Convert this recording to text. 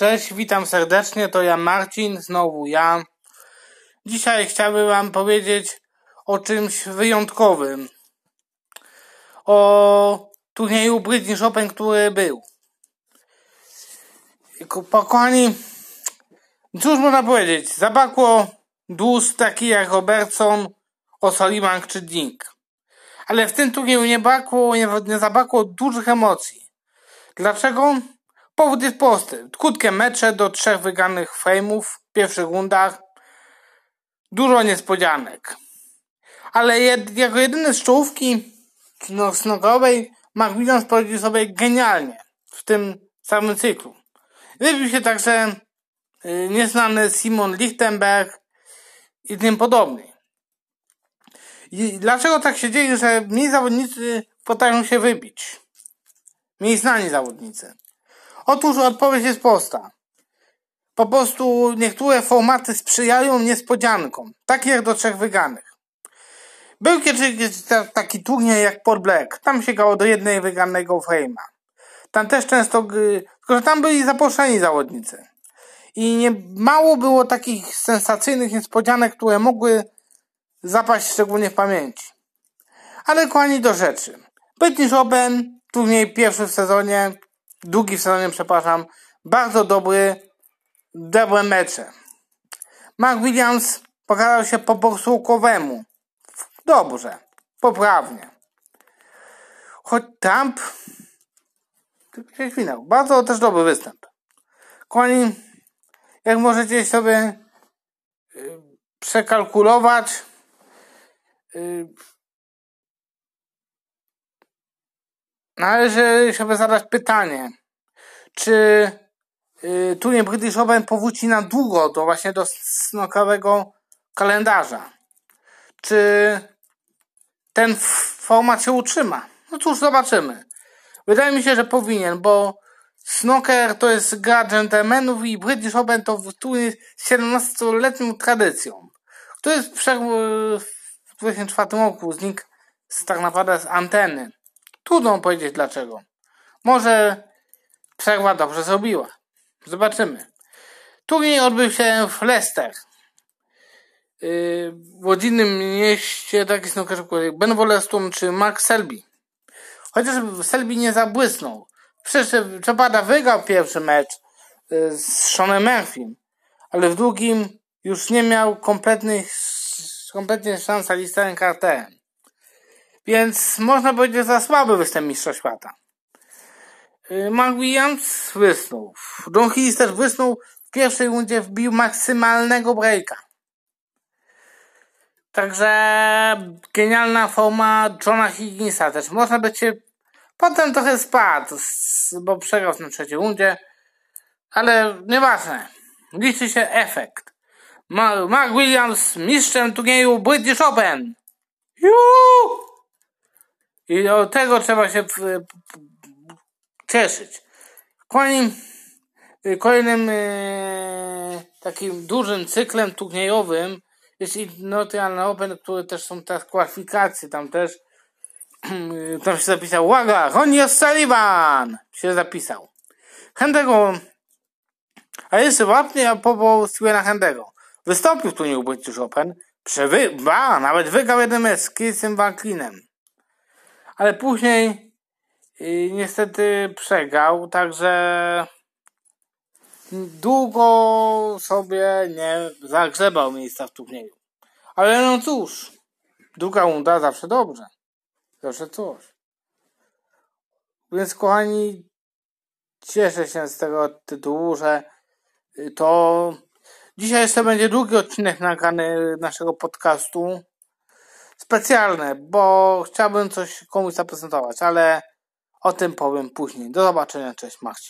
Cześć, witam serdecznie, to ja Marcin, znowu ja. Dzisiaj chciałbym Wam powiedzieć o czymś wyjątkowym. O turnieju British Open, który był. Kochani, cóż można powiedzieć? Zabrakło dłuz takich jak Robertson, O'Sullivan czy Dink. Ale w tym turnieju nie brakło, nie, nie zabrakło dużych emocji. Dlaczego? Powód jest prosty. Krótkie mecze do trzech wygranych frame'ów w pierwszych rundach. Dużo niespodzianek. Ale jed, jako jedyny z czołówki no, Mark Williams poradził sobie genialnie w tym samym cyklu. Wybił się także y, nieznany Simon Lichtenberg i tym podobny. I dlaczego tak się dzieje, że mniej zawodnicy potrafią się wybić? Mniej znani zawodnicy. Otóż odpowiedź jest prosta. Po prostu niektóre formaty sprzyjają niespodziankom, takie jak do trzech wygranych. Był kiedyś taki turniej jak Port Black. Tam się gało do jednej wygranego frame'a. Tam też często, tylko że tam byli zaproszeni zawodnicy. I nie mało było takich sensacyjnych niespodzianek, które mogły zapaść szczególnie w pamięci. Ale kochani do rzeczy. British Open, turniej pierwszy w sezonie, drugi w sezonie, przepraszam, bardzo dobry, dobre mecze. Mark Williams pokazał się po boksłukowemu. Dobrze, poprawnie. Choć Trump się chwilę, bardzo też dobry występ. Kochani, jak możecie sobie y, przekalkulować, y, Należy sobie zadać pytanie, czy y, turniej British Open powróci na długo do właśnie do snokowego kalendarza? Czy ten format się utrzyma? No cóż, zobaczymy. Wydaje mi się, że powinien, bo snooker to jest gra gentlemanów i British Open to turniej z 17-letnią tradycją. Jest w 2004 roku znikł tak naprawdę z anteny. Trudno powiedzieć dlaczego. Może przerwa dobrze zrobiła. Zobaczymy. Turniej odbył się w Leicester. Yy, w rodzinnym mieście taki snookerzyk jak Ben Wolestum czy Mark Selby. Chociaż Selby nie zabłysnął. Przecież Czepada wygrał pierwszy mecz yy, z Seanem Murphym, ale w drugim już nie miał kompletnych, kompletnie szans Alisterem Carterem. Więc można powiedzieć za słaby występ mistrza świata. Y, Mark Williams wysnął. John Higgins też wysnął. W pierwszej rundzie wbił maksymalnego breaka. Także genialna forma Johna Higginsa też. Można by się potem trochę spadł, bo przegrał na trzeciej rundzie. Ale nieważne. Liczy się efekt. Mark Williams mistrzem turnieju British Open. Juuu! I do tego trzeba się cieszyć. Kolejnym, kolejnym e, takim dużym cyklem turniejowym jest International Open, które też są te kwalifikacje, tam też tam się zapisał, uwaga, Ronnie Sullivan się zapisał. Hendego, a jeszcze właśnie a powoł Stevena Hendego. Wystąpił w turnieju British Open, przewy, ba, nawet wygrał jeden mecz z Chrisem Van Klinem ale później yy, niestety przegrał, także długo sobie nie zagrzebał miejsca w turnieju. Ale no cóż, druga runda zawsze dobrze. Zawsze coś. Więc kochani, cieszę się z tego tytułu, że to dzisiaj jeszcze będzie drugi odcinek nagrany naszego podcastu specjalne, bo chciałbym coś komuś zaprezentować, ale o tym powiem później. Do zobaczenia, cześć Marcin.